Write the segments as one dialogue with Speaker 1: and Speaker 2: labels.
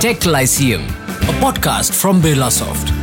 Speaker 1: Tech Lyceum, a podcast from Birlasoft.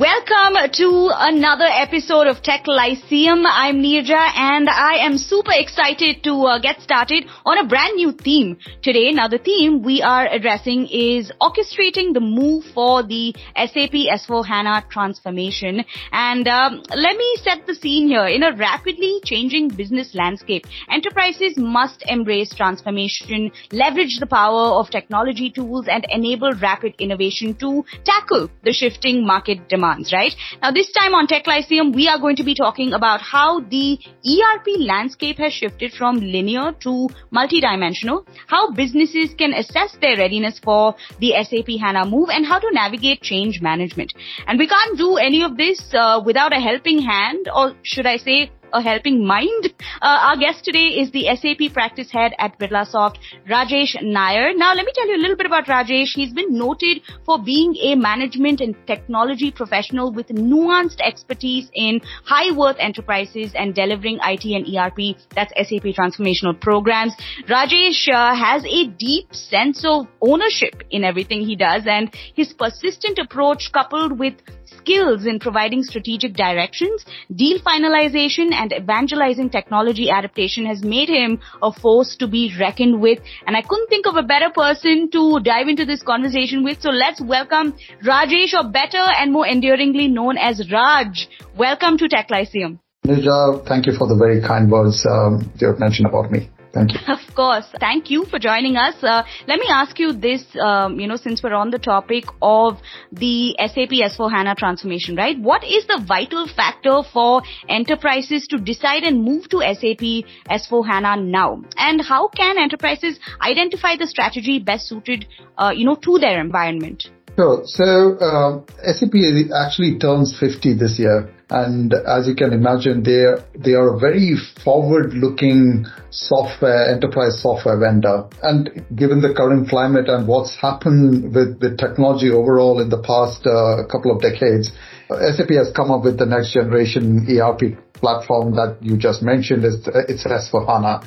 Speaker 2: Welcome to another episode of Tech Lyceum. I'm Nirja and I am super excited to uh, get started on a brand new theme today. Now the theme we are addressing is orchestrating the move for the SAP S4 HANA transformation. And um, let me set the scene here. In a rapidly changing business landscape, enterprises must embrace transformation, leverage the power of technology tools and enable rapid innovation to tackle the shifting market right? Now this time on Tech Lyceum, we are going to be talking about how the ERP landscape has shifted from linear to multidimensional, how businesses can assess their readiness for the SAP HANA move and how to navigate change management. And we can't do any of this uh, without a helping hand or should I say a helping mind. Uh, our guest today is the SAP practice head at Birlasoft, Rajesh Nair. Now, let me tell you a little bit about Rajesh. He's been noted for being a management and technology professional with nuanced expertise in high worth enterprises and delivering IT and ERP, that's SAP transformational programs. Rajesh uh, has a deep sense of ownership in everything he does and his persistent approach coupled with skills in providing strategic directions, deal finalization and evangelizing technology adaptation has made him a force to be reckoned with. And I couldn't think of a better person to dive into this conversation with. So let's welcome Rajesh or better and more endearingly known as Raj. Welcome to Tech Lyceum.
Speaker 3: Nirja, thank you for the very kind words um, you have mentioned about me. Thank you.
Speaker 2: Of course. Thank you for joining us. Uh, let me ask you this, um, you know, since we're on the topic of the SAP S4 HANA transformation, right? What is the vital factor for enterprises to decide and move to SAP S4 HANA now? And how can enterprises identify the strategy best suited, uh, you know, to their environment?
Speaker 3: Sure. So, uh, SAP actually turns 50 this year. And as you can imagine, they they are a very forward-looking software enterprise software vendor. And given the current climate and what's happened with with technology overall in the past uh, couple of decades, SAP has come up with the next generation ERP platform that you just mentioned. It's S4 HANA.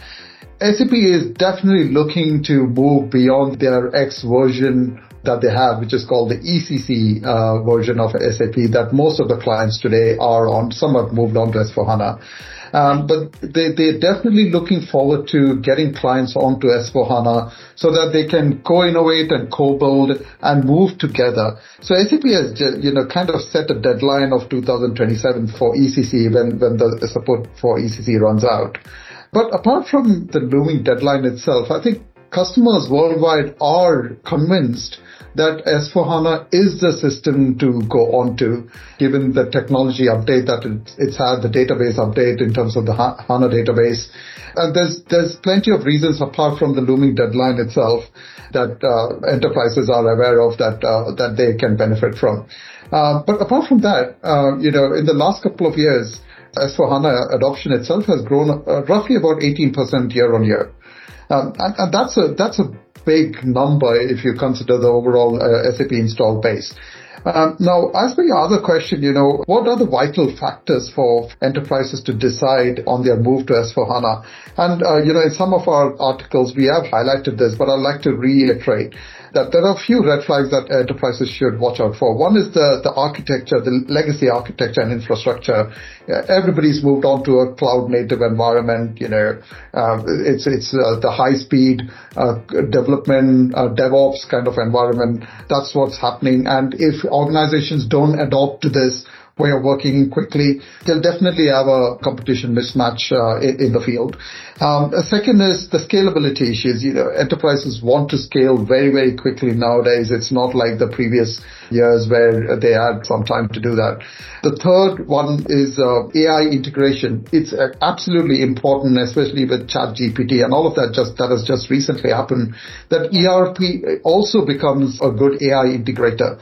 Speaker 3: SAP is definitely looking to move beyond their X version that they have, which is called the ECC uh, version of SAP that most of the clients today are on, some have moved on to S4HANA. Um, but they, they're definitely looking forward to getting clients onto S4HANA so that they can co-innovate and co-build and move together. So SAP has, you know, kind of set a deadline of 2027 for ECC when, when the support for ECC runs out. But apart from the looming deadline itself, I think customers worldwide are convinced that S4HANA is the system to go on to, given the technology update that it's had, the database update in terms of the HANA database. And there's, there's plenty of reasons apart from the looming deadline itself that uh, enterprises are aware of that, uh, that they can benefit from. Uh, but apart from that, uh, you know, in the last couple of years, S4HANA adoption itself has grown uh, roughly about 18% year on year. Um, and, and, that's a that's a big number if you consider the overall uh, SAP install base. Um, now, as for your other question, you know, what are the vital factors for enterprises to decide on their move to S4HANA? And, uh, you know, in some of our articles, we have highlighted this, but I'd like to reiterate that there are a few red flags that enterprises should watch out for. One is the, the architecture, the legacy architecture and infrastructure. Everybody's moved on to a cloud native environment. You know, uh, it's, it's uh, the high speed uh, development, uh, DevOps kind of environment. That's what's happening. And if organizations don't adopt this, way of working quickly, they'll definitely have a competition mismatch uh, in, in, the field. Um, second is the scalability issues. You know, enterprises want to scale very, very quickly nowadays. It's not like the previous years where they had some time to do that. The third one is uh, AI integration. It's uh, absolutely important, especially with ChatGPT and all of that just that has just recently happened. That ERP also becomes a good AI integrator.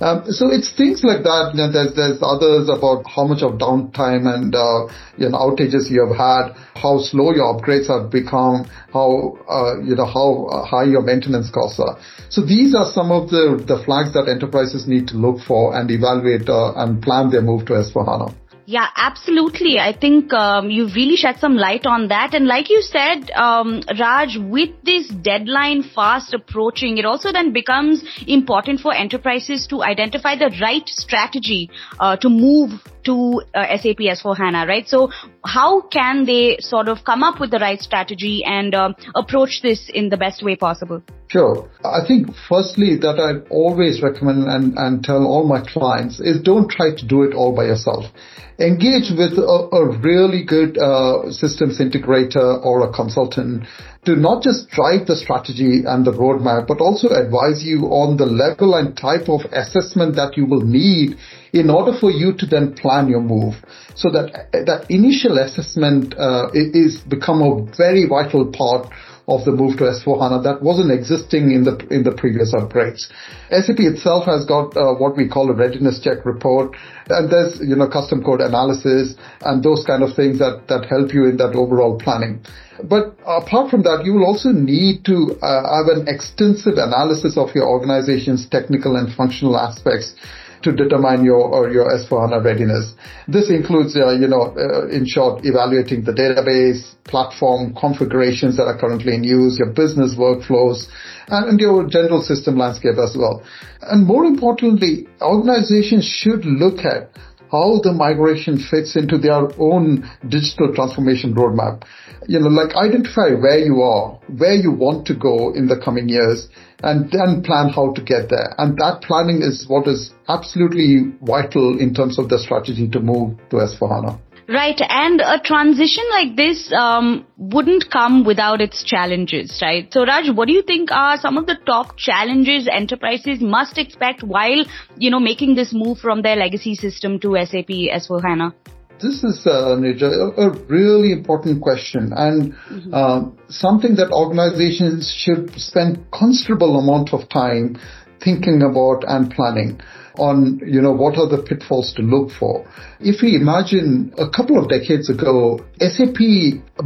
Speaker 3: Um, so it's things like that. You know, there's there's others about how much of downtime and uh, you know outages you have had, how slow your upgrades have become, how uh, you know how high your maintenance costs are. So these are some of the the flags that enterprises need to look for and evaluate uh, and plan their move to S4HANA.
Speaker 2: Yeah, absolutely. I think um, you've really shed some light on that. And like you said, um, Raj, with this deadline fast approaching, it also then becomes important for enterprises to identify the right strategy uh, to move to uh, SAP S4HANA, right? So how can they sort of come up with the right strategy and uh, approach this in the best way possible?
Speaker 3: Sure. I think firstly that I always recommend and, and tell all my clients is don't try to do it all by yourself. Engage with a, a really good uh, systems integrator or a consultant to not just drive the strategy and the roadmap, but also advise you on the level and type of assessment that you will need in order for you to then plan your move. So that that initial assessment uh, is become a very vital part of the move to S4HANA that wasn't existing in the in the previous upgrades. SAP itself has got uh, what we call a readiness check report, and there's you know custom code analysis and those kind of things that that help you in that overall planning. But apart from that, you will also need to uh, have an extensive analysis of your organization's technical and functional aspects to determine your or your S4HANA readiness. This includes, uh, you know, uh, in short, evaluating the database, platform configurations that are currently in use, your business workflows, and your general system landscape as well. And more importantly, organizations should look at how the migration fits into their own digital transformation roadmap. You know, like identify where you are, where you want to go in the coming years, and then plan how to get there. And that planning is what is absolutely vital in terms of the strategy to move to S4HANA.
Speaker 2: Right, and a transition like this um, wouldn't come without its challenges, right? So, Raj, what do you think are some of the top challenges enterprises must expect while, you know, making this move from their legacy system to SAP S4HANA?
Speaker 3: This is uh, a really important question and mm-hmm. uh, something that organizations should spend considerable amount of time thinking about and planning on, you know, what are the pitfalls to look for. If we imagine a couple of decades ago, SAP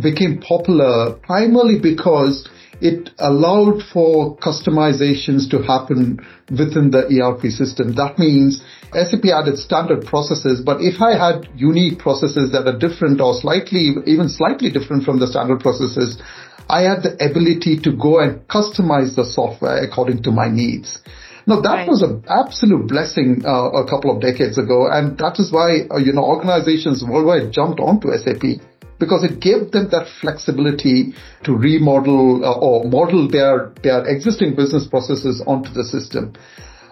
Speaker 3: became popular primarily because it allowed for customizations to happen within the ERP system. That means SAP added standard processes, but if I had unique processes that are different or slightly, even slightly different from the standard processes, I had the ability to go and customize the software according to my needs. Now that right. was an absolute blessing uh, a couple of decades ago, and that is why uh, you know organizations worldwide jumped onto SAP because it gave them that flexibility to remodel uh, or model their their existing business processes onto the system.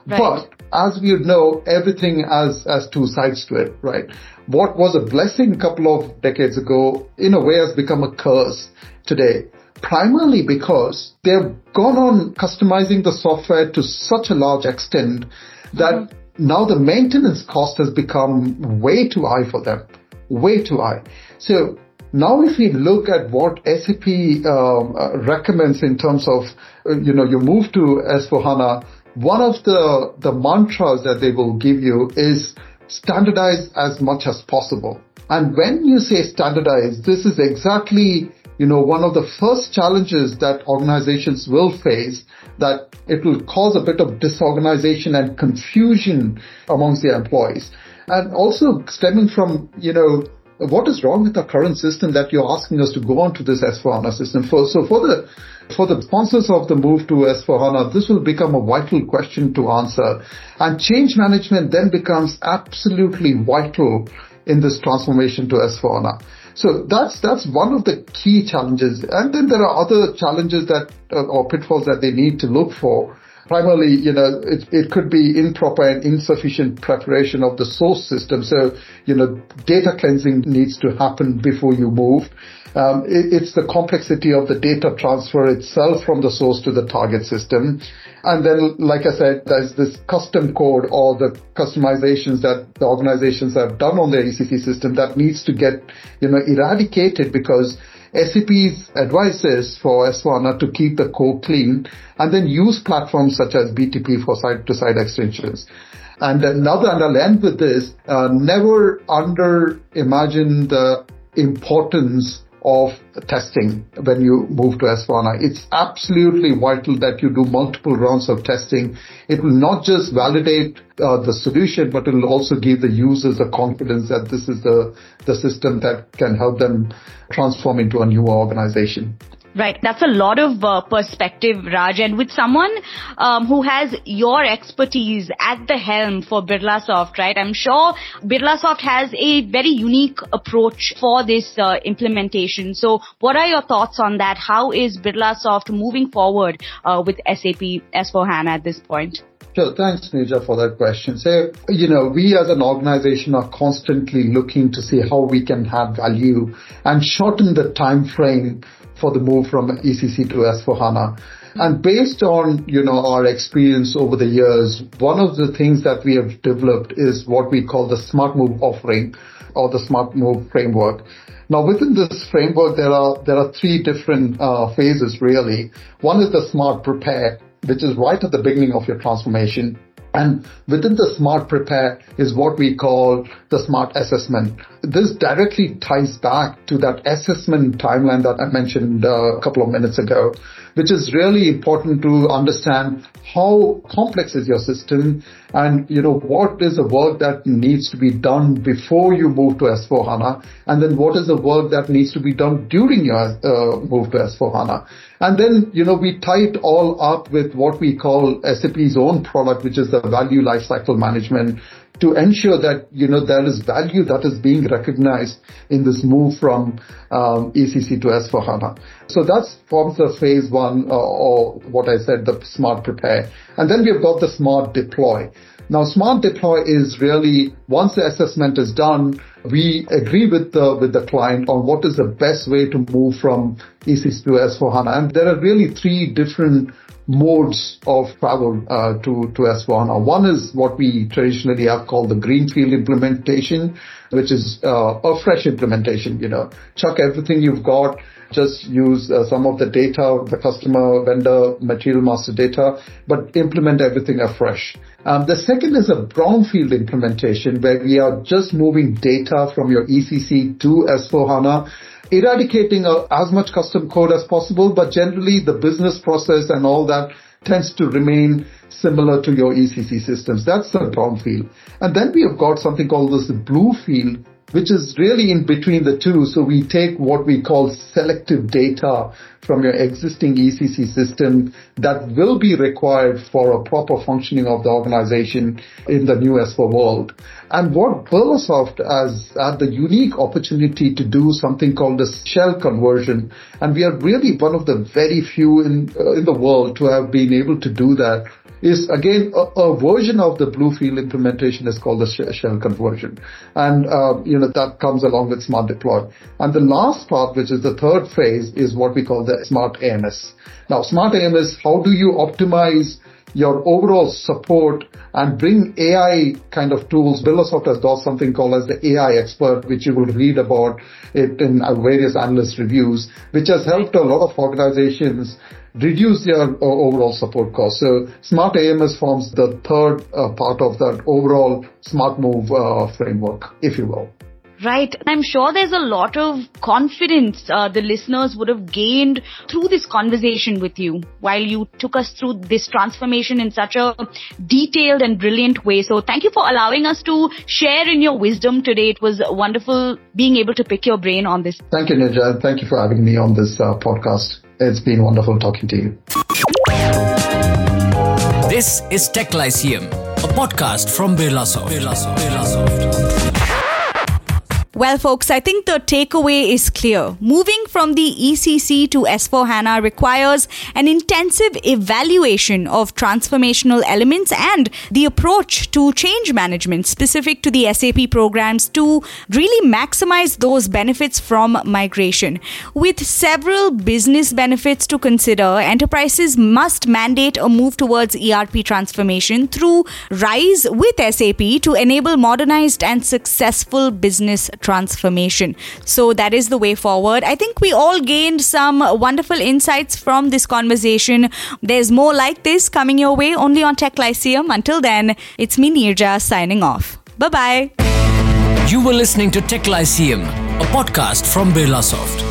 Speaker 3: Right. But as we know, everything has has two sides to it, right? What was a blessing a couple of decades ago, in a way, has become a curse today primarily because they've gone on customizing the software to such a large extent that mm-hmm. now the maintenance cost has become way too high for them. Way too high. So now if we look at what SAP um, uh, recommends in terms of, uh, you know, you move to S4HANA, one of the, the mantras that they will give you is standardize as much as possible. And when you say standardize, this is exactly you know, one of the first challenges that organizations will face that it will cause a bit of disorganization and confusion amongst their employees. And also stemming from, you know, what is wrong with the current system that you're asking us to go on to this S4HANA system for? So for the, for the sponsors of the move to S4HANA, this will become a vital question to answer. And change management then becomes absolutely vital in this transformation to S4HANA. So that's that's one of the key challenges. And then there are other challenges that uh, or pitfalls that they need to look for. Primarily, you know, it, it could be improper and insufficient preparation of the source system. So, you know, data cleansing needs to happen before you move. Um, it, it's the complexity of the data transfer itself from the source to the target system. And then, like I said, there's this custom code or the customizations that the organizations have done on their ECC system that needs to get, you know, eradicated because SAP's advice is for S1 to keep the code clean and then use platforms such as BTP for side-to-side extensions. And another, and I'll end with this, uh, never under imagine the importance of testing when you move to S4HANA. It's absolutely vital that you do multiple rounds of testing. It will not just validate uh, the solution, but it will also give the users the confidence that this is the, the system that can help them transform into a new organization.
Speaker 2: Right. That's a lot of uh, perspective, Raj. And with someone um, who has your expertise at the helm for Birlasoft, right? I'm sure Birlasoft has a very unique approach for this uh, implementation. So what are your thoughts on that? How is Birlasoft moving forward uh, with SAP S4HANA at this point?
Speaker 3: Sure. Thanks, Nija, for that question. So, you know, we as an organization are constantly looking to see how we can add value and shorten the time frame for the move from ECC to S4HANA. And based on, you know, our experience over the years, one of the things that we have developed is what we call the Smart Move offering or the Smart Move framework. Now within this framework, there are, there are three different uh, phases really. One is the Smart Prepare, which is right at the beginning of your transformation. And within the smart prepare is what we call the smart assessment. This directly ties back to that assessment timeline that I mentioned uh, a couple of minutes ago, which is really important to understand how complex is your system and, you know, what is the work that needs to be done before you move to S4HANA and then what is the work that needs to be done during your uh, move to S4HANA. And then, you know, we tie it all up with what we call SAP's own product, which is the value lifecycle management to ensure that, you know, there is value that is being recognized in this move from um, ECC to S4HANA. So that's forms the phase one, uh, or what I said, the smart prepare. And then we've got the smart deploy. Now, smart deploy is really once the assessment is done, we agree with the with the client on what is the best way to move from ECC to S4HANA. And there are really three different modes of travel uh, to to S4HANA. One is what we traditionally have called the greenfield implementation, which is uh, a fresh implementation. You know, chuck everything you've got, just use uh, some of the data, the customer, vendor, material master data, but implement everything afresh. Um, the second is a brownfield implementation where we are just moving data from your ECC to S4HANA eradicating uh, as much custom code as possible, but generally the business process and all that tends to remain similar to your ECC systems. That's the brownfield. And then we have got something called this blue field, which is really in between the two. So we take what we call selective data from your existing ECC system that will be required for a proper functioning of the organization in the new S4 world. And what Birlasoft has had the unique opportunity to do something called a shell conversion. And we are really one of the very few in, uh, in the world to have been able to do that is again a, a, version of the Bluefield implementation is called the shell conversion. And, uh, you know, that comes along with smart deploy. And the last part, which is the third phase, is what we call the smart AMS. Now, smart AMS, how do you optimize your overall support and bring AI kind of tools. Birlasoft has got something called as the AI expert, which you will read about it in various analyst reviews, which has helped a lot of organizations reduce their overall support cost. So Smart AMS forms the third uh, part of that overall Smart Move uh, framework, if you will.
Speaker 2: Right. I'm sure there's a lot of confidence uh, the listeners would have gained through this conversation with you while you took us through this transformation in such a detailed and brilliant way. So thank you for allowing us to share in your wisdom today. It was wonderful being able to pick your brain on this.
Speaker 3: Thank you, Nija. Thank you for having me on this uh, podcast. It's been wonderful talking to you.
Speaker 1: This is Tech Lyceum, a podcast from Birlasoft. Birlasoft. Birlasoft.
Speaker 2: Well, folks, I think the takeaway is clear. Moving from the ECC to S4 HANA requires an intensive evaluation of transformational elements and the approach to change management specific to the SAP programs to really maximize those benefits from migration. With several business benefits to consider, enterprises must mandate a move towards ERP transformation through RISE with SAP to enable modernized and successful business transformation transformation. So that is the way forward. I think we all gained some wonderful insights from this conversation. There's more like this coming your way only on Tech Lyceum. Until then, it's me, Nirja, signing off. Bye bye.
Speaker 1: You were listening to Tech Lyceum, a podcast from Birlasoft.